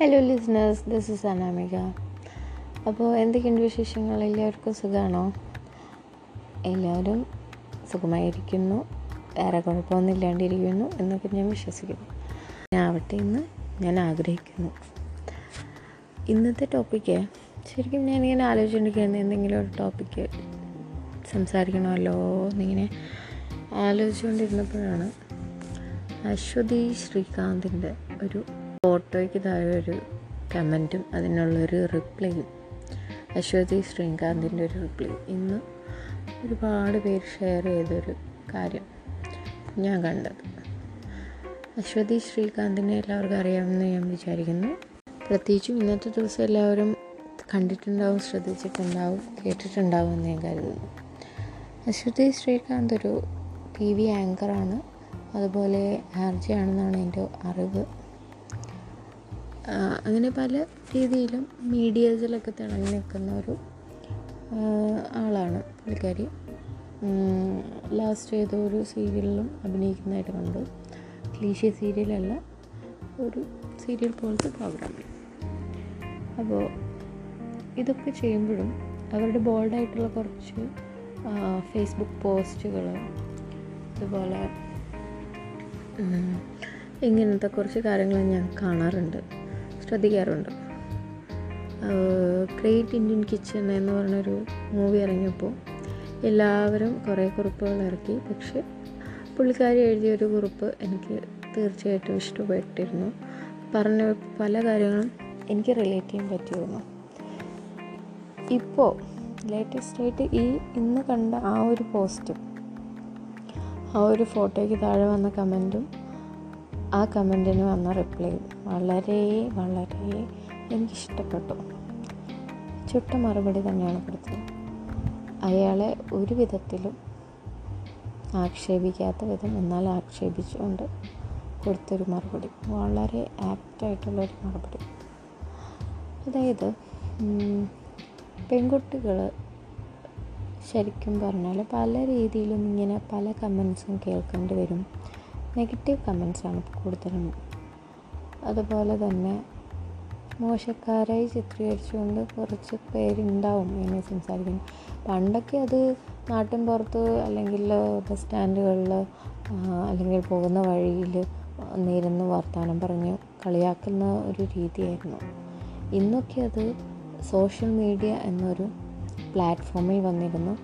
Hello listeners this is Anamika അപ്പോൾ എന്തൊക്കെയുണ്ട് വിശേഷങ്ങൾ? എല്ലാവർക്കും സുഖമാണോ എല്ലാവരും സുഖമായിരിക്കുന്നു. വേറെ കുഴപ്പമൊന്നും ഇല്ലാണ്ടിരിക്കുന്നു എന്നൊക്കെ ഞാൻ വിശ്വസിക്കുന്നു. ഞാൻ ആവട്ടെ എന്ന് ഞാൻ ആഗ്രഹിക്കുന്നു. ഇന്നത്തെ ടോപ്പിക്ക് ശരിക്കും ഞാനിങ്ങനെ ആലോചിച്ചുകൊണ്ടിരിക്കുന്നത് എന്തെങ്കിലും ഒരു ടോപ്പിക്ക് സംസാരിക്കണമല്ലോ എന്നിങ്ങനെ ആലോചിച്ചുകൊണ്ടിരുന്നപ്പോഴാണ് അശ്വതി ശ്രീകാന്തിന്റെ ഒരു ഫോട്ടോയ്ക്ക് താഴെ ഒരു കമന്റും അതിനുള്ളൊരു റിപ്ലൈയും അശ്വതി ശ്രീകാന്തിന്റെ ഒരു റിപ്ലൈ. ഇന്ന് ഒരുപാട് പേര് ഷെയർ ചെയ്തൊരു കാര്യം ഞാൻ കണ്ടത്. അശ്വതി ശ്രീകാന്തിനെ എല്ലാവർക്കും അറിയാമെന്ന് ഞാൻ വിചാരിക്കുന്നു. പ്രത്യേകിച്ചും ഇന്നത്തെ ദിവസം എല്ലാവരും കണ്ടിട്ടുണ്ടാവും ശ്രദ്ധിച്ചിട്ടുണ്ടാവും കേട്ടിട്ടുണ്ടാവും എന്ന് ഞാൻ കരുതുന്നു. അശ്വതി ശ്രീകാന്ത് ഒരു ടി വി ആങ്കറാണ് അതുപോലെ ആർജയാണെന്നാണ് എന്റെ അറിവ്. അങ്ങനെ പല രീതിയിലും മീഡിയസിലൊക്കെ തിളങ്ങി നിൽക്കുന്ന ഒരു ആളാണ് പുള്ളിക്കാരി. ലാസ്റ്റ് ഏതോ ഒരു സീരിയലിലും അഭിനയിക്കുന്നതായിട്ട് കണ്ടു. ക്ലീഷ്യ സീരിയലല്ല ഒരു സീരിയൽ പോലത്തെ പ്രോഗ്രാം അപ്പോൾ ഇതൊക്കെ ചെയ്യുമ്പോഴും അവരുടെ ബോൾഡായിട്ടുള്ള കുറച്ച് ഫേസ്ബുക്ക് പോസ്റ്റുകൾ അതുപോലെ ഇങ്ങനത്തെ കുറച്ച് കാര്യങ്ങൾ ഞാൻ കാണാറുണ്ട്. ശ്രദ്ധിക്കാറുണ്ട്. ഗ്രേറ്റ് ഇന്ത്യൻ കിച്ചൺ എന്ന് പറഞ്ഞൊരു മൂവി ഇറങ്ങിയപ്പോൾ എല്ലാവരും കുറേ കുറിപ്പുകൾ ഇറക്കി. പക്ഷെ പുള്ളിക്കാരി എഴുതിയൊരു കുറിപ്പ് എനിക്ക് തീർച്ചയായിട്ടും ഇഷ്ടപ്പെട്ടിരുന്നു. പറഞ്ഞ പല കാര്യങ്ങളും എനിക്ക് റിലേറ്റ് ചെയ്യാൻ പറ്റിയിരുന്നു. ഇപ്പോൾ ലേറ്റസ്റ്റ് ആയിട്ട് ഈ ഇന്ന് കണ്ട ആ ഒരു പോസ്റ്റും ആ ഒരു ഫോട്ടോയ്ക്ക് താഴെ വന്ന കമന്റും ആ കമന്റിന് വന്ന റിപ്ലൈ വളരെ വളരെ എനിക്കിഷ്ടപ്പെട്ടു. ചുട്ട മറുപടി തന്നെയാണ് കൊടുത്തത്. അയാളെ ഒരു വിധത്തിലും ആക്ഷേപിക്കാത്ത വിധം എന്നാൽ ആക്ഷേപിച്ചുകൊണ്ട് കൊടുത്തൊരു മറുപടി. വളരെ ആപ്റ്റായിട്ടുള്ളൊരു മറുപടി. അതായത് പെൺകുട്ടികൾ ശരിക്കും പറഞ്ഞാൽ പല രീതിയിലും ഇങ്ങനെ പല കമൻസും കേൾക്കേണ്ടി വരും. നെഗറ്റീവ് കമൻസാണ് കൂടുതലും. അതുപോലെ തന്നെ മോശക്കാരായി ചിത്രീകരിച്ചുകൊണ്ട് കുറച്ച് പേരുണ്ടാവും ഇങ്ങനെ സംസാരിക്കുന്നു. പണ്ടൊക്കെ അത് നാട്ടിൻ പുറത്ത് അല്ലെങ്കിൽ ബസ് സ്റ്റാൻഡുകളിൽ അല്ലെങ്കിൽ പോകുന്ന വഴിയിൽ നേരുന്ന വർത്തമാനം പറഞ്ഞ് കളിയാക്കുന്ന ഒരു രീതിയായിരുന്നു. ഇന്നൊക്കെ അത് സോഷ്യൽ മീഡിയ എന്നൊരു പ്ലാറ്റ്ഫോമിൽ വന്നിരുന്നു.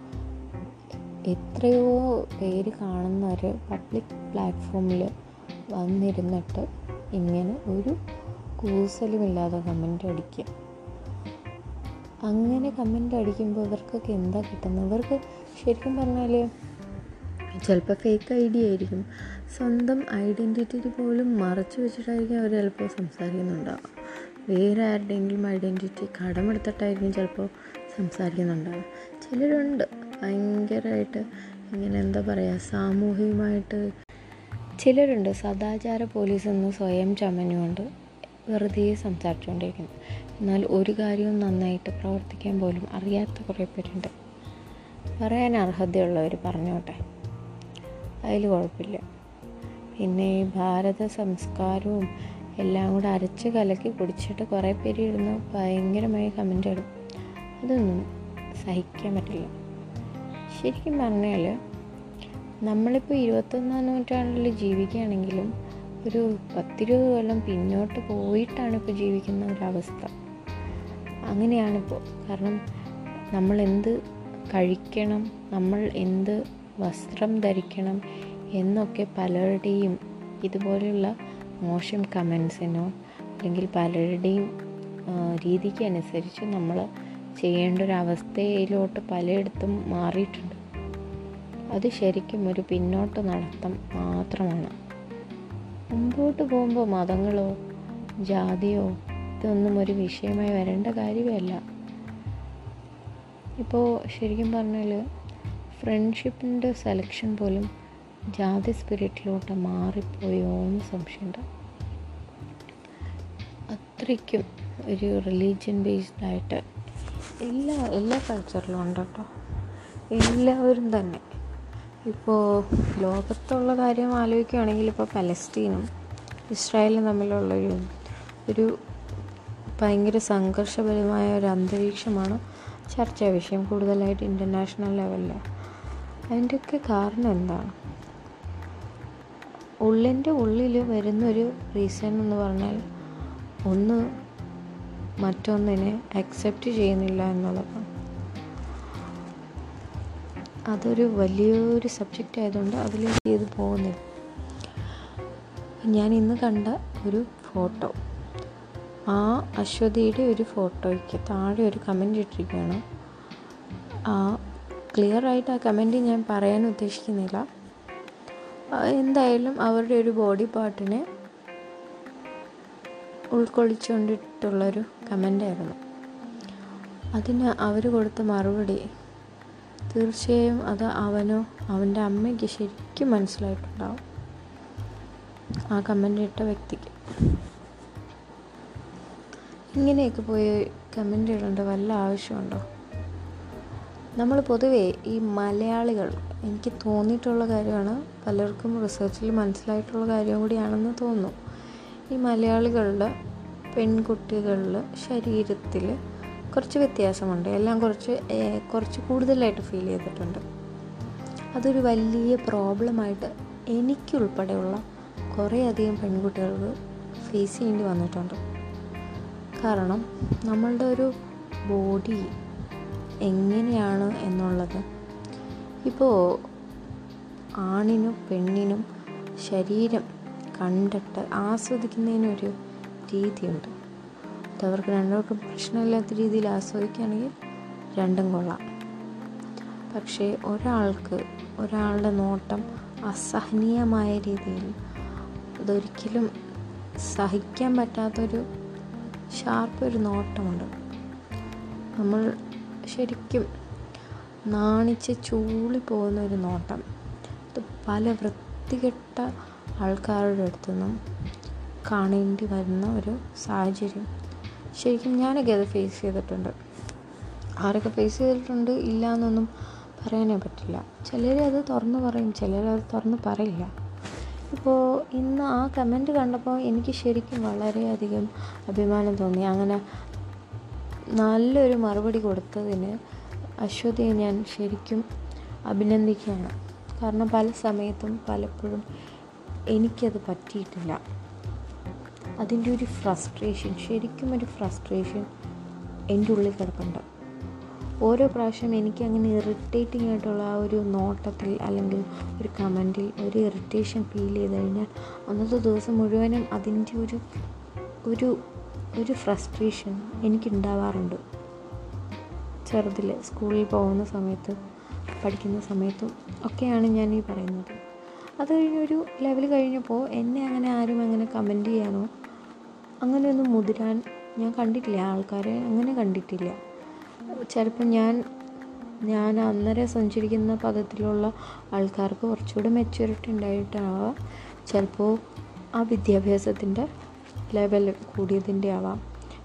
എത്രയോ പേര് കാണുന്നവർ പബ്ലിക് പ്ലാറ്റ്ഫോമിൽ വന്നിരുന്നിട്ട് ഇങ്ങനെ ഒരു കൂസലുമില്ലാതെ കമന്റ് അടിക്കുക. അങ്ങനെ കമന്റ് അടിക്കുമ്പോൾ ഇവർക്കൊക്കെ എന്താ കിട്ടുന്നത്? ഇവർക്ക് ശരിക്കും പറഞ്ഞാൽ ചിലപ്പോൾ ഫേക്ക് ഐ ഡി ആയിരിക്കും. സ്വന്തം ഐഡന്റിറ്റി പോലും മറച്ചു വെച്ചിട്ടായിരിക്കും അവർ ചിലപ്പോൾ സംസാരിക്കുന്നുണ്ടാവുക. വേറെ ആരുടെയെങ്കിലും ഐഡന്റിറ്റി കടമെടുത്തിട്ടായിരിക്കും ചിലപ്പോൾ സംസാരിക്കുന്നുണ്ടാവുക. ചിലരുണ്ട്. ഭയങ്കരമായിട്ട് ഇങ്ങനെ എന്താ പറയുക സാമൂഹികമായിട്ട് ചിലരുണ്ട് സദാചാര പോലീസ് എന്ന് സ്വയം ചമഞ്ഞുകൊണ്ട് വെറുതെ സംസാരിച്ചുകൊണ്ടിരിക്കുന്നു. എന്നാൽ ഒരു കാര്യവും നന്നായിട്ട് പ്രവർത്തിക്കാൻ പോലും അറിയാത്ത കുറേ പേരുണ്ട്. പറയാൻ അർഹതയുള്ളവർ പറഞ്ഞോട്ടെ. അതിൽ കുഴപ്പമില്ല. പിന്നെ ഈ ഭാരത സംസ്കാരവും എല്ലാം കൂടെ അരച്ച് കലക്കി കുടിച്ചിട്ട് കുറേ പേര് ഇരുന്ന് ഭയങ്കരമായി കമന്റ് ഇടും. അതൊന്നും സഹിക്കാൻ പറ്റില്ല. ശരിക്കും പറഞ്ഞാൽ നമ്മളിപ്പോൾ ഇരുപത്തൊന്നാം നൂറ്റാണ്ടിൽ ജീവിക്കുകയാണെങ്കിലും ഒരു പത്തിരുപത് കൊല്ലം പിന്നോട്ട് പോയിട്ടാണ് ഇപ്പോൾ ജീവിക്കുന്ന ഒരവസ്ഥ. അങ്ങനെയാണിപ്പോൾ കാരണം നമ്മൾ എന്ത് കഴിക്കണം നമ്മൾ എന്ത് വസ്ത്രം ധരിക്കണം എന്നൊക്കെ പലരുടെയും ഇതുപോലെയുള്ള മോശം കമൻസിനോ അല്ലെങ്കിൽ പലരുടെയും രീതിക്ക് അനുസരിച്ച് നമ്മൾ ചെയ്യേണ്ട ഒരു അവസ്ഥയിലോട്ട് പലയിടത്തും മാറിയിട്ടുണ്ട്. അത് ശരിക്കും ഒരു പിന്നോട്ട് നടത്തം മാത്രമാണ്. മുമ്പോട്ട് പോകുമ്പോൾ മതങ്ങളോ ജാതിയോ ഇതൊന്നും ഒരു വിഷയമായി വരേണ്ട കാര്യമല്ല. ഇപ്പോൾ ശരിക്കും പറഞ്ഞാൽ ഫ്രണ്ട്ഷിപ്പിന്റെ സെലക്ഷൻ പോലും ജാതി സ്പിരിറ്റിലോട്ട് മാറിപ്പോയോ എന്ന് സംശയമുണ്ട്. അത്രയ്ക്കും ഒരു റിലീജിയൻ ബേസ്ഡ് ആയിട്ട് എല്ലാ എല്ലാ കൾച്ചറിലും ഉണ്ട് കേട്ടോ എല്ലാവരും തന്നെ. ഇപ്പോൾ ലോകത്തുള്ള കാര്യം ആലോചിക്കുകയാണെങ്കിൽ ഇപ്പോൾ പലസ്തീനും ഇസ്രായേലും തമ്മിലുള്ളൊരു ഒരു ഭയങ്കര സംഘർഷപരമായ ഒരു അന്തരീക്ഷമാണ് ചർച്ചാ വിഷയം കൂടുതലായിട്ട് ഇന്റർനാഷണൽ ലെവലിൽ അതിന്റെയൊക്കെ കാരണം എന്താണ്? ഉള്ളിന്റെ ഉള്ളിൽ വരുന്നൊരു റീസൺ എന്ന് പറഞ്ഞാൽ ഒന്ന് മറ്റൊന്നിനെ അക്സെപ്റ്റ് ചെയ്യുന്നില്ല എന്നുള്ളതാണ് അതൊരു വലിയൊരു സബ്ജക്റ്റ് ആയതുകൊണ്ട് അതിലേക്ക് ചെയ്ത് പോകുന്നില്ല. ഞാൻ ഇന്ന് കണ്ട ഒരു ഫോട്ടോ ആ അശ്വതിയുടെ ഒരു ഫോട്ടോയ്ക്ക് താഴെ ഒരു കമന്റ് ഇട്ടിരിക്കുകയാണ്. ആ ക്ലിയർ ആയിട്ട് ആ കമന്റ് ഞാൻ പറയാൻ ഉദ്ദേശിക്കുന്നില്ല. എന്തായാലും അവരുടെ ഒരു ബോഡി പാർട്ടിനെ ഉൾക്കൊള്ളിച്ചുകൊണ്ടിട്ടുള്ളൊരു കമന്റായിരുന്നു. അതിന് അവർ കൊടുത്ത മറുപടി തീർച്ചയായും അത് അവനോ അവന്റെ അമ്മയ്ക്ക് ശരിക്കും മനസ്സിലായിട്ടുണ്ടാവും. ആ കമന്റ് ഇട്ട വ്യക്തിക്ക്. ഇങ്ങനെയൊക്കെ പോയി കമന്റ് ഇടേണ്ട വല്ല ആവശ്യമുണ്ടോ? നമ്മൾ പൊതുവേ ഈ മലയാളികൾ എനിക്ക് തോന്നിയിട്ടുള്ള കാര്യമാണ് പലർക്കും റിസർച്ചിൽ മനസ്സിലായിട്ടുള്ള കാര്യം കൂടിയാണെന്ന് തോന്നുന്നു. ഈ മലയാളികളുടെ പെൺകുട്ടികളിൽ ശരീരത്തിൽ കുറച്ച് വ്യത്യാസമുണ്ട്. എല്ലാം കുറച്ച് കുറച്ച് കൂടുതലായിട്ട് ഫീൽ ചെയ്തിട്ടുണ്ട്. അതൊരു വലിയ പ്രോബ്ലമായിട്ട് എനിക്കുൾപ്പെടെയുള്ള കുറേയധികം പെൺകുട്ടികൾക്ക് ഫേസ് ചെയ്യേണ്ടി വന്നിട്ടുണ്ട്. കാരണം നമ്മളുടെ ഒരു ബോഡി എങ്ങനെയാണ് എന്നുള്ളത്. ഇപ്പോൾ ആണിനും പെണ്ണിനും ശരീരം കണ്ടിട്ട് ആസ്വദിക്കുന്നതിനൊരു രീതിയുണ്ട്. അവർക്ക് രണ്ടുപേർക്കും പ്രശ്നമില്ലാത്ത രീതിയിൽ ആസ്വദിക്കുകയാണെങ്കിൽ രണ്ടും കൊള്ളാം. പക്ഷേ ഒരാൾക്ക് ഒരാളുടെ നോട്ടം അസഹനീയമായ രീതിയിൽ അതൊരിക്കലും സഹിക്കാൻ പറ്റാത്തൊരു ഷാർപ്പ് ഒരു നോട്ടമുണ്ട്. നമ്മൾ ശരിക്കും നാണിച്ച് ചൂളി പോകുന്ന ഒരു നോട്ടം. ഇത് പല വൃത്തികെട്ട ആൾക്കാരുടെ അടുത്തു നിന്നും കാണേണ്ടി വരുന്ന ഒരു സാഹചര്യം. ശരിക്കും ഞാനൊക്കെ അത് ഫേസ് ചെയ്തിട്ടുണ്ട്. ആരൊക്കെ ഫേസ് ചെയ്തിട്ടുണ്ട് ഇല്ല എന്നൊന്നും പറയാനേ പറ്റില്ല. ചിലർ അത് തുറന്ന് പറയും ചിലർ അത് തുറന്ന് പറയില്ല. ഇപ്പോൾ ഇന്ന് ആ കമന്റ് കണ്ടപ്പോൾ എനിക്ക് ശരിക്കും വളരെയധികം അഭിമാനം തോന്നി. അങ്ങനെ നല്ലൊരു മറുപടി കൊടുത്തതിന് അശ്വതിയെ ഞാൻ ശരിക്കും അഭിനന്ദിക്കുകയാണ്. കാരണം പല സമയത്തും പലപ്പോഴും എനിക്കത് പറ്റിയിട്ടില്ല. അതിന്റെ ഒരു ഫ്രസ്ട്രേഷൻ ശരിക്കും ഒരു ഫ്രസ്ട്രേഷൻ എന്റെ ഉള്ളിൽ കിടപ്പുണ്ട്. ഓരോ പ്രാവശ്യം എനിക്ക് അങ്ങനെ ഇറിറ്റേറ്റിംഗ് ആയിട്ടുള്ള ആ ഒരു നോട്ടത്തിൽ അല്ലെങ്കിൽ ഒരു കമന്റിൽ ഒരു ഇറിറ്റേഷൻ ഫീൽ ചെയ്ത് കഴിഞ്ഞാൽ അന്നത്തെ ദിവസം മുഴുവനും അതിന്റെ ഒരു ഒരു ഒരു ഫ്രസ്ട്രേഷൻ എനിക്കുണ്ടാവാറുണ്ട്. ചെറുതിൽ സ്കൂളിൽ പോകുന്ന സമയത്ത് പഠിക്കുന്ന സമയത്തും ഒക്കെയാണ് ഞാൻ ഈ പറയുന്നത്. അത് കഴിഞ്ഞൊരു ലെവൽ കഴിഞ്ഞപ്പോൾ എന്നെ അങ്ങനെ ആരും അങ്ങനെ കമന്റ് ചെയ്യാനോ അങ്ങനെയൊന്നും മുതിരാൻ ഞാൻ കണ്ടിട്ടില്ല. ആൾക്കാരെ അങ്ങനെ കണ്ടിട്ടില്ല. ചിലപ്പോൾ ഞാൻ ഞാൻ അന്നേരം സഞ്ചരിക്കുന്ന പദത്തിലുള്ള ആൾക്കാർക്ക് കുറച്ചുകൂടെ മെച്യൂരിറ്റി ഉണ്ടായിട്ടാവാം. ചിലപ്പോൾ ആ വിദ്യാഭ്യാസത്തിന്റെ ലെവൽ കൂടിയതിന്റെ ആവാം.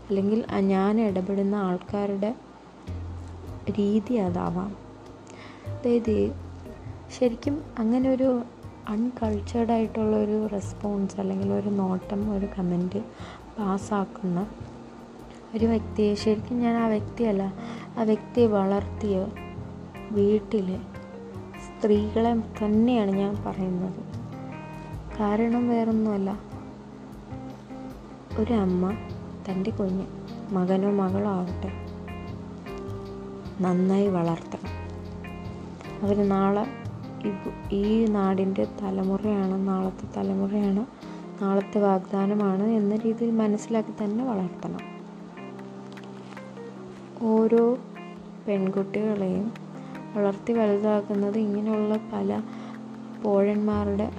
അല്ലെങ്കിൽ ഞാൻ ഇടപെടുന്ന ആൾക്കാരുടെ രീതി അതാവാം. അതായത് ശരിക്കും അങ്ങനെ ഒരു അൺകൾച്ചേർഡ് ആയിട്ടുള്ള ഒരു റെസ്പോൺസ് അല്ലെങ്കിൽ ഒരു നോട്ടം ഒരു കമന്റ് പാസ്സാക്കുന്ന ഒരു വ്യക്തിയെ ശരിക്കും ഞാൻ ആ വ്യക്തിയല്ല ആ വ്യക്തിയെ വളർത്തിയ വീട്ടിലെ സ്ത്രീകളെ തന്നെയാണ് ഞാൻ പറയുന്നത്. കാരണം വേറൊന്നുമല്ല. ഒരു അമ്മ തന്റെ കുഞ്ഞ് മകനോ മകളോ ആവട്ടെ. നന്നായി വളർത്തണം. അവർ നാളെ ഈ- നാടിന്റെ തലമുറയാണ് നാളത്തെ തലമുറയാണ് നാളത്തെ വാഗ്ദാനമാണ് എന്ന രീതിയിൽ മനസ്സിലാക്കി തന്നെ വളർത്തണം. ഓരോ പെൺകുട്ടികളെയും വളർത്തി വലുതാക്കുന്നത് ഇങ്ങനെയുള്ള പല പോഴന്മാരുടെ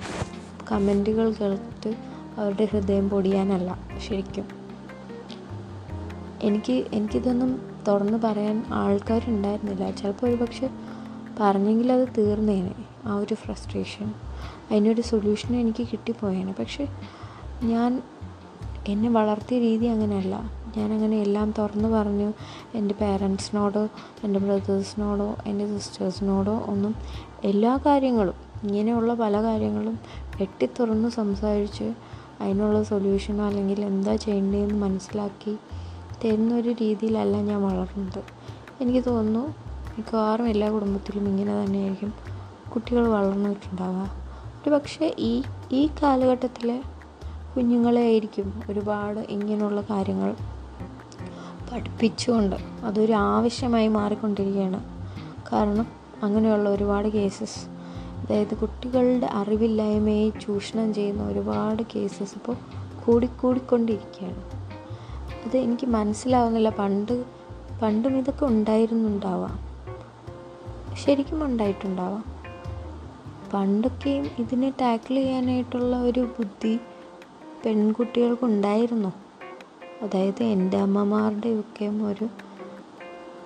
കമന്റുകൾ കേട്ട് അവരുടെ ഹൃദയം പൊടിയാനല്ല ശരിക്കും. എനിക്ക് എനിക്കിതൊന്നും തുറന്നു പറയാൻ ആൾക്കാരുണ്ടായിരുന്നില്ല. ചിലപ്പോൾ ഒരു പക്ഷെ പറഞ്ഞെങ്കിൽ അത് തീർന്നേനെ. ആ ഒരു ഫ്രസ്ട്രേഷൻ അതിനൊരു സൊല്യൂഷൻ എനിക്ക് കിട്ടിപ്പോയേനെ. പക്ഷെ ഞാൻ എന്നെ വളർത്തിയ രീതി അങ്ങനെയല്ല. ഞാനങ്ങനെ എല്ലാം തുറന്ന് പറഞ്ഞു. എന്റെ പേരൻസിനോടോ എന്റെ ബ്രദേഴ്സിനോടോ എന്റെ സിസ്റ്റേഴ്സിനോടോ ഒന്നും എല്ലാ കാര്യങ്ങളും ഇങ്ങനെയുള്ള പല കാര്യങ്ങളും വെട്ടിത്തുറന്ന് സംസാരിച്ച് അതിനുള്ള സൊല്യൂഷനോ അല്ലെങ്കിൽ എന്താ ചെയ്യേണ്ടതെന്ന് മനസ്സിലാക്കി തരുന്നൊരു രീതിയിലല്ല ഞാൻ വളർന്നത്. എനിക്ക് തോന്നുന്നു മിക്കവാറും എല്ലാ കുടുംബത്തിലും ഇങ്ങനെ തന്നെയായിരിക്കും കുട്ടികൾ വളർന്നിട്ടുണ്ടാവുക ഒരു പക്ഷേ ഈ ഈ കാലഘട്ടത്തിലെ കുഞ്ഞുങ്ങളെ ആയിരിക്കും ഒരുപാട് ഇങ്ങനെയുള്ള കാര്യങ്ങൾ പഠിപ്പിച്ചുകൊണ്ട് അതൊരു ആവശ്യമായി മാറിക്കൊണ്ടിരിക്കുകയാണ്. കാരണം അങ്ങനെയുള്ള ഒരുപാട് കേസസ് അതായത് കുട്ടികളുടെ അറിവില്ലായ്മയെ ചൂഷണം ചെയ്യുന്ന ഒരുപാട് കേസസ് ഇപ്പോൾ കൂടിക്കൂടിക്കൊണ്ടിരിക്കുകയാണ് അത് എനിക്ക് മനസ്സിലാവുന്നില്ല. പണ്ട് പണ്ടും ഇതൊക്കെ ഉണ്ടായിരുന്നുണ്ടാവാം. ശരിക്കും ഉണ്ടായിട്ടുണ്ടാവാം. പണ്ടൊക്കെയും ഇതിനെ ടാക്കിൾ ചെയ്യാനായിട്ടുള്ള ഒരു ബുദ്ധി പെൺകുട്ടികൾക്കുണ്ടായിരുന്നു. അതായത് എന്റെ അമ്മമാരുടെയൊക്കെ ഒരു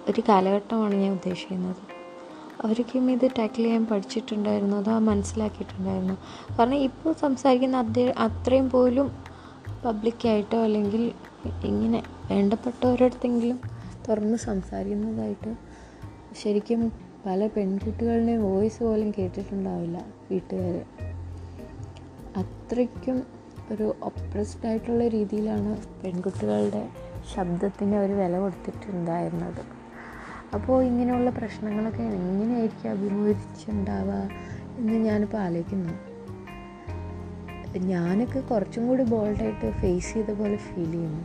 ഒരു കാലഘട്ടമാണ് ഞാൻ ഉദ്ദേശിക്കുന്നത്. അവർക്കും ഇത് ടാക്കിൾ ചെയ്യാൻ പഠിച്ചിട്ടുണ്ടായിരുന്നു അത് മനസ്സിലാക്കിയിട്ടുണ്ടായിരുന്നു. കാരണം ഇപ്പോൾ സംസാരിക്കുന്ന അതേ അത്രയും പോലും പബ്ലിക്കായിട്ടോ അല്ലെങ്കിൽ ഇങ്ങനെ വേണ്ടപ്പെട്ടവരടുത്തെങ്കിലും തുറന്ന് സംസാരിക്കുന്നതായിട്ട് ശരിക്കും പല പെൺകുട്ടികളുടെയും വോയിസ് പോലും കേട്ടിട്ടുണ്ടാവില്ല വീട്ടുകാർ അത്രയ്ക്കും ഒരു ഒപ്രസ്ഡ് ആയിട്ടുള്ള രീതിയിലാണ് പെൺകുട്ടികളുടെ ശബ്ദത്തിന് ഒരു വില കൊടുത്തിട്ടുണ്ടായിരുന്നത്. അപ്പോൾ ഇങ്ങനെയുള്ള പ്രശ്നങ്ങളൊക്കെ എങ്ങനെയായിരിക്കും അഭിമുഖിച്ചിട്ടുണ്ടാവുക എന്ന് ഞാനിപ്പോൾ ആലോചിക്കുന്നു. ഞാനൊക്കെ കുറച്ചും കൂടി ബോൾഡായിട്ട് ഫേസ് ചെയ്ത പോലെ ഫീൽ ചെയ്യുന്നു.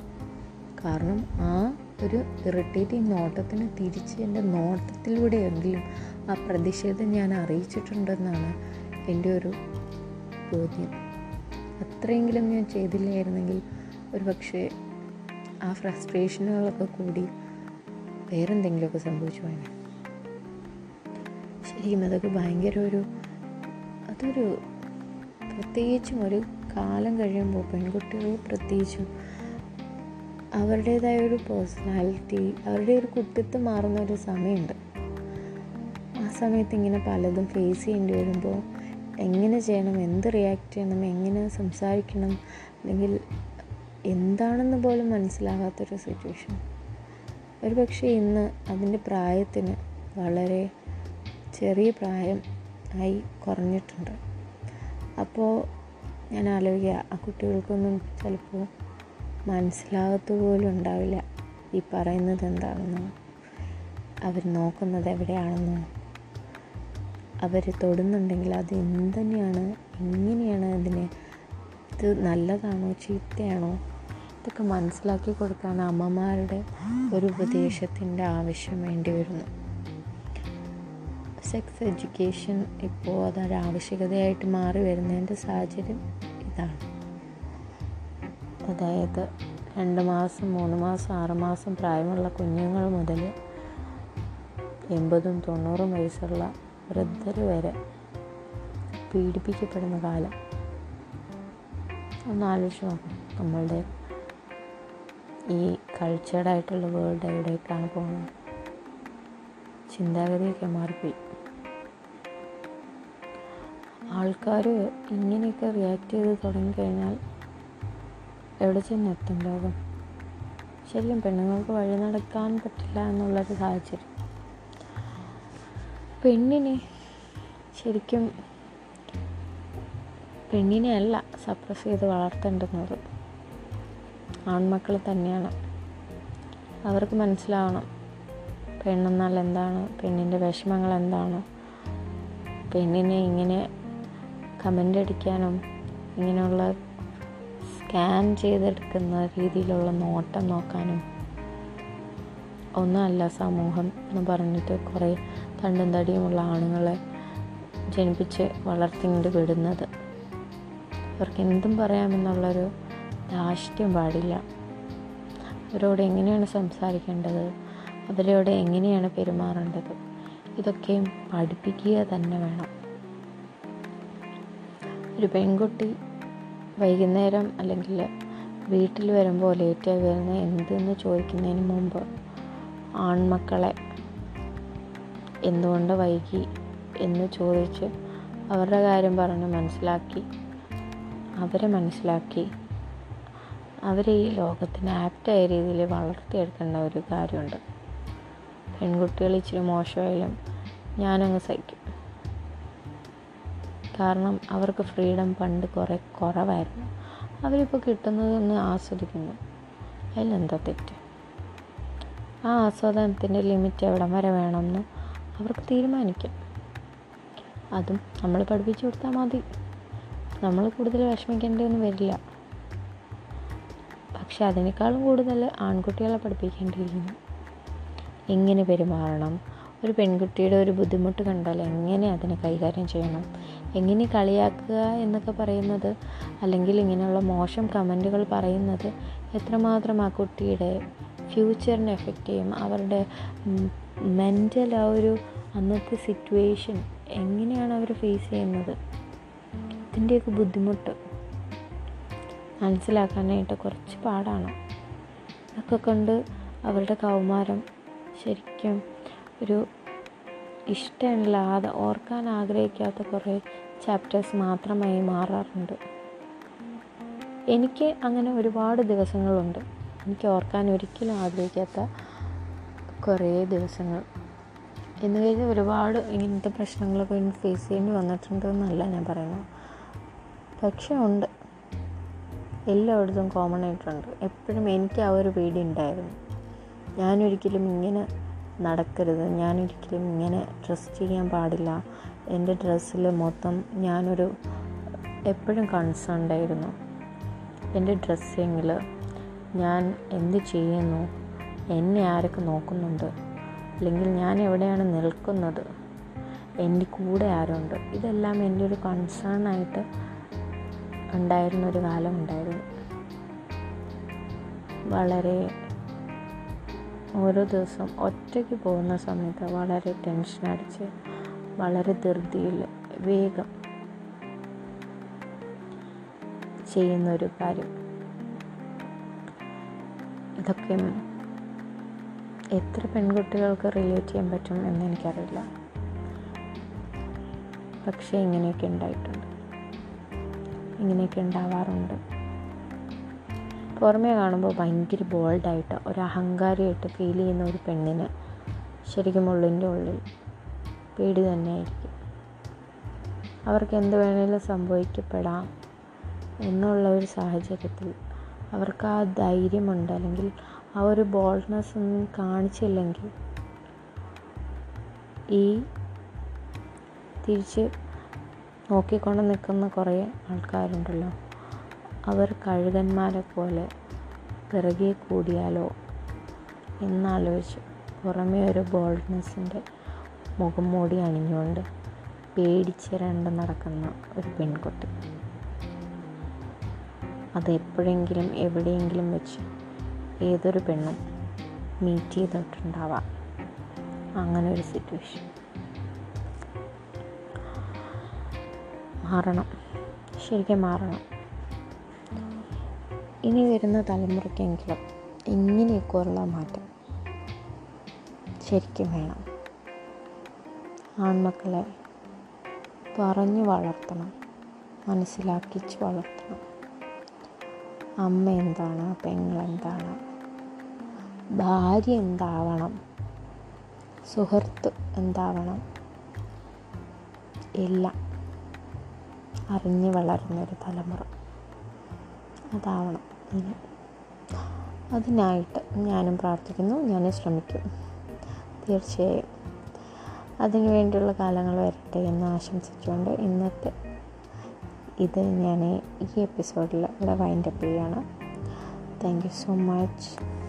കാരണം ആ ഒരു ഇറിറ്റേറ്റിംഗ് നോട്ടത്തിന് തിരിച്ച് എന്റെ നോട്ടത്തിലൂടെയെങ്കിലും ആ പ്രതിഷേധം ഞാൻ അറിയിച്ചിട്ടുണ്ടെന്നാണ് എന്റെ ഒരു ബോധ്യം. അത്രയെങ്കിലും ഞാൻ ചെയ്തില്ലായിരുന്നെങ്കിൽ ഒരു പക്ഷേ ആ ഫ്രസ്ട്രേഷനുകളൊക്കെ കൂടി വേറെന്തെങ്കിലുമൊക്കെ സംഭവിച്ചു പോയനെ. ശരിക്കും അതൊക്കെ ഭയങ്കര ഒരു അതൊരു പ്രത്യേകിച്ചും ഒരു കാലം കഴിയുമ്പോൾ പെൺകുട്ടികൾ പ്രത്യേകിച്ചും അവരുടേതായ ഒരു പേഴ്സണാലിറ്റി അവരുടെ ഒരു കുട്ടിത്തം മാറുന്ന ഒരു സമയമുണ്ട്. ആ സമയത്ത് ഇങ്ങനെ പലതും ഫേസ് ചെയ്യേണ്ടി വരുമ്പോൾ എങ്ങനെ ചെയ്യണം എന്ത് റിയാക്ട് ചെയ്യണം എങ്ങനെ സംസാരിക്കണം അല്ലെങ്കിൽ എന്താണെന്ന് പോലും മനസ്സിലാകാത്തൊരു സിറ്റുവേഷൻ ഒരു പക്ഷേ ഇന്ന് അതിന്റെ പ്രായത്തിന് വളരെ ചെറിയ പ്രായം ആയി കുറഞ്ഞിട്ടുണ്ട്. അപ്പോൾ ഞാൻ ആലോചിക്കുക ആ കുട്ടികൾക്കൊന്നും ചിലപ്പോൾ മനസ്സിലാകത്തു പോലും ഉണ്ടാവില്ല ഈ പറയുന്നത് എന്താണെന്നോ? അവർ നോക്കുന്നത് എവിടെയാണെന്നോ? അവർ തൊടുന്നുണ്ടെങ്കിൽ അത് എന്തുതന്നെയാണ് എങ്ങനെയാണ് അതിന്? ഇത് നല്ലതാണോ? ചീത്തയാണോ? ഇതൊക്കെ മനസ്സിലാക്കി കൊടുക്കാൻ അമ്മമാരുടെ ഒരു ഉപദേശത്തിന്റെ ആവശ്യം വേണ്ടി വരുന്നു. സെക്സ് എഡ്യൂക്കേഷൻ ഇപ്പോൾ അതൊരു ആവശ്യകതയായിട്ട് മാറി വരുന്നതിന്റെ സാഹചര്യം ഇതാണ്. അതായത് രണ്ട് മാസം മൂന്ന് മാസം ആറ് മാസം പ്രായമുള്ള കുഞ്ഞുങ്ങൾ മുതൽ എൺപതും തൊണ്ണൂറും വയസ്സുള്ള വൃദ്ധർ വരെ പീഡിപ്പിക്കപ്പെടുന്ന കാലം. ഒന്ന് ആലോചിച്ച് നോക്കാം. നമ്മളുടെ ഈ കൾച്ചേർഡായിട്ടുള്ള വേൾഡ് എവിടേക്കാണ് പോകുന്നത്? ചിന്താഗതിയൊക്കെ മാറിപ്പോയി. ആൾക്കാർ ഇങ്ങനെയൊക്കെ റിയാക്ട് ചെയ്ത് തുടങ്ങിക്കഴിഞ്ഞാൽ എവിടെ ചെന്നെത്തും ലോകം ശരിക്കും പെണ്ണുങ്ങൾക്ക് വഴി നടക്കാൻ പറ്റില്ല എന്നുള്ളൊരു സാഹചര്യം. പെണ്ണിനെ ശരിക്കും പെണ്ണിനെ അല്ല സപ്രസ് ചെയ്ത് വളർത്തേണ്ടുന്നത് ആൺമക്കൾ തന്നെയാണ്. അവർക്ക് മനസ്സിലാവണം പെണ്ണെന്നാൽ എന്താണ് പെണ്ണിന്റെ വിഷമങ്ങൾ എന്താണ് പെണ്ണിനെ ഇങ്ങനെ കമന്റ് അടിക്കാനും ഇങ്ങനെയുള്ള സ്കാൻ ചെയ്തെടുക്കുന്ന രീതിയിലുള്ള നോട്ടം നോക്കാനും ഒന്നുമല്ല സമൂഹം എന്ന് പറഞ്ഞിട്ട് കുറേ തണ്ടും തടിയുമുള്ള ആണുങ്ങളെ ജനിപ്പിച്ച് വളർത്തിങ്ങോട്ട് വിടുന്നത്. അവർക്ക് എന്തും പറയാമെന്നുള്ളൊരു ധാഷ്ട്യം പാടില്ല. അവരോട് എങ്ങനെയാണ് സംസാരിക്കേണ്ടത്? അവരോട് എങ്ങനെയാണ് പെരുമാറേണ്ടത്? ഇതൊക്കെയും പഠിപ്പിക്കുക തന്നെ വേണം. ഒരു പെൺകുട്ടി വൈകുന്നേരം അല്ലെങ്കിൽ വീട്ടിൽ വരുമ്പോൾ ലേറ്റായി വരുന്ന എന്തെന്ന് ചോദിക്കുന്നതിന് മുമ്പ് ആൺമക്കളെ എന്തുകൊണ്ട് വൈകി എന്ന് ചോദിച്ച് അവരുടെ കാര്യം പറഞ്ഞ് മനസ്സിലാക്കി അവരെ മനസ്സിലാക്കി. അവരെ ഈ ലോകത്തിന് ആപ്റ്റായ രീതിയിൽ വളർത്തിയെടുക്കേണ്ട ഒരു കാര്യമുണ്ട്. പെൺകുട്ടികൾ ഇച്ചിരി മോശമായാലും ഞാനങ്ങ് സഹിക്കും. കാരണം അവർക്ക് ഫ്രീഡം പണ്ട് കുറേ കുറവായിരുന്നു. അവരിപ്പോൾ കിട്ടുന്നതൊന്ന് ആസ്വദിക്കുന്നു. അതിലെന്താ തെറ്റ്? ആ ആസ്വാദനത്തിന്റെ ലിമിറ്റ് എവിടെ വരെ വേണമെന്ന് അവർക്ക് തീരുമാനിക്കാം. അതും നമ്മൾ പഠിപ്പിച്ചു കൊടുത്താൽ മതി. നമ്മൾ കൂടുതൽ വിഷമിക്കേണ്ടതൊന്നും വരില്ല. പക്ഷെ അതിനേക്കാളും കൂടുതൽ ആൺകുട്ടികളെ പഠിപ്പിക്കേണ്ടിയിരിക്കുന്നു. എങ്ങനെ പെരുമാറണം? ഒരു പെൺകുട്ടിയുടെ ഒരു ബുദ്ധിമുട്ട് കണ്ടാൽ എങ്ങനെ അതിനെ കൈകാര്യം ചെയ്യണം? എങ്ങനെ കളിയാക്കുക എന്നൊക്കെ പറയുന്നത് അല്ലെങ്കിൽ ഇങ്ങനെയുള്ള മോശം കമന്റുകൾ പറയുന്നത് എത്രമാത്രം ആ കുട്ടിയുടെ ഫ്യൂച്ചറിനെ എഫക്റ്റ് ചെയ്യും അവരുടെ മെന്റൽ ആ ഒരു അന്നത്തെ സിറ്റുവേഷൻ എങ്ങനെയാണ് അവർ ഫേസ് ചെയ്യുന്നത്. ഇതിന്റെയൊക്കെ ബുദ്ധിമുട്ട് മനസ്സിലാക്കാനായിട്ട് കുറച്ച് പാടാണ്. അതൊക്കെ കൊണ്ട് അവരുടെ കൗമാരം ശരിക്കും ഒരു ഇഷ്ടമില്ലാതെ ഓർക്കാൻ ആഗ്രഹിക്കാത്ത കുറേ ചാപ്റ്റേഴ്സ് മാത്രമായി മാറാറുണ്ട്. എനിക്ക് അങ്ങനെ ഒരുപാട് ദിവസങ്ങളുണ്ട്. എനിക്ക് ഓർക്കാൻ ഒരിക്കലും ആഗ്രഹിക്കാത്ത കുറേ ദിവസങ്ങൾ. എന്ന് കഴിഞ്ഞാൽ ഒരുപാട് ഇങ്ങനത്തെ പ്രശ്നങ്ങളൊക്കെ എനിക്ക് ഫേസ് ചെയ്യേണ്ടി വന്നിട്ടുണ്ട് എന്നല്ല ഞാൻ പറയുന്നത്. പക്ഷേ ഉണ്ട്. എല്ലായിടത്തും കോമൺ ആയിട്ടുണ്ട്. എപ്പോഴും എനിക്ക് ആ ഒരു പേടി ഉണ്ടായിരുന്നു. ഞാനൊരിക്കലും ഇങ്ങനെ നടക്കരുത്. ഞാനൊരിക്കലും ഇങ്ങനെ ഡ്രസ്സ് ചെയ്യാൻ പാടില്ല. എന്റെ ഡ്രസ്സിൽ മൊത്തം ഞാനൊരു എപ്പോഴും കൺസേൺഡ് ആയിരുന്നു. എന്റെ ഡ്രസ്സിങ്ങിൽ ഞാൻ എന്ത് ചെയ്യുന്നു? എന്നെ ആരൊക്കെ നോക്കുന്നുണ്ട്? അല്ലെങ്കിൽ ഞാൻ എവിടെയാണ് നിൽക്കുന്നത്? എന്റെ കൂടെ ആരുണ്ട്? ഇതെല്ലാം എന്റെ ഒരു കൺസേൺ ആയിട്ട് ഉണ്ടായിരുന്ന ഒരു കാലം ഉണ്ടായിരുന്നു. വളരെ ഓരോ ദിവസം ഒറ്റയ്ക്ക് പോകുന്ന സമയത്ത് വളരെ ടെൻഷൻ അടിച്ച് വളരെ ധൃതിയിൽ വേഗം ചെയ്യുന്ന ഒരു കാര്യം. ഇതൊക്കെ എത്ര പെൺകുട്ടികൾക്ക് റിലേറ്റ് ചെയ്യാൻ പറ്റും എന്ന് എനിക്കറിയില്ല. പക്ഷേ ഇങ്ങനെയൊക്കെ ഉണ്ടായിട്ടുണ്ട്. ഇങ്ങനെയൊക്കെ ഉണ്ടാവാറുണ്ട്. പുറമേ കാണുമ്പോൾ ഭയങ്കര ബോൾഡായിട്ട് ഒരു അഹങ്കാരിയായിട്ട് ഫീൽ ചെയ്യുന്ന ഒരു പെണ്ണിന് ശരിക്കും ഉള്ളിന്റെ ഉള്ളിൽ പേടി തന്നെയായിരിക്കും. അവർക്ക് എന്ത് വേണേലും സംഭവിക്കപ്പെടാം എന്നുള്ള ഒരു സാഹചര്യത്തിൽ അവർക്ക് ആ ധൈര്യമുണ്ട്. അല്ലെങ്കിൽ ആ ഒരു ബോൾഡ്നെസ് ഒന്നും കാണിച്ചില്ലെങ്കിൽ ഈ തിരിച്ച് നോക്കിക്കൊണ്ട് നിൽക്കുന്ന കുറേ ആൾക്കാരുണ്ടല്ലോ. അവർ കഴുകന്മാരെ പോലെ പിറകെ കൂടിയാലോ എന്നാലോചിച്ച്. പുറമേ ഒരു ബോൾഡ്നെസ്സിന്റെ മുഖം മൂടി അണിഞ്ഞുകൊണ്ട് പേടിച്ചിരണ്ട് നടക്കുന്ന ഒരു പെൺകുട്ടി. അതെപ്പോഴെങ്കിലും എവിടെയെങ്കിലും വെച്ച് ഏതൊരു പെണ്ണും മീറ്റ് ചെയ്തിട്ടുണ്ടാവാം. അങ്ങനെ ഒരു സിറ്റുവേഷൻ. മാറണം. ശരിക്കും മാറണം. ഇനി വരുന്ന തലമുറയ്ക്കെങ്കിലും ഇങ്ങനെയൊക്കെയുള്ള മാറ്റം ശരിക്കും വേണം. ആൺമക്കളെ പറഞ്ഞു വളർത്തണം മനസ്സിലാക്കിച്ച് വളർത്തണം. അമ്മ എന്താണ് പെങ്ങൾ എന്താണ് ഭാര്യ എന്താവണം സുഹൃത്ത് എന്താവണം എല്ലാം അറിഞ്ഞു വളർന്നൊരു തലമുറ. അതാവണം. ഇനി അതിനായിട്ട് ഞാനും പ്രാർത്ഥിക്കുന്നു. ഞാനും ശ്രമിക്കും. തീർച്ചയായും. അതിനു വേണ്ടിയുള്ള കാലങ്ങൾ വരട്ടെ എന്ന് ആശംസിച്ചുകൊണ്ട് ഇന്നത്തെ ഇത് ഞാൻ ഈ എപ്പിസോഡിൽ ഇവിടെ വൈൻഡപ്പ് ചെയ്യുകയാണ്. Thank you so much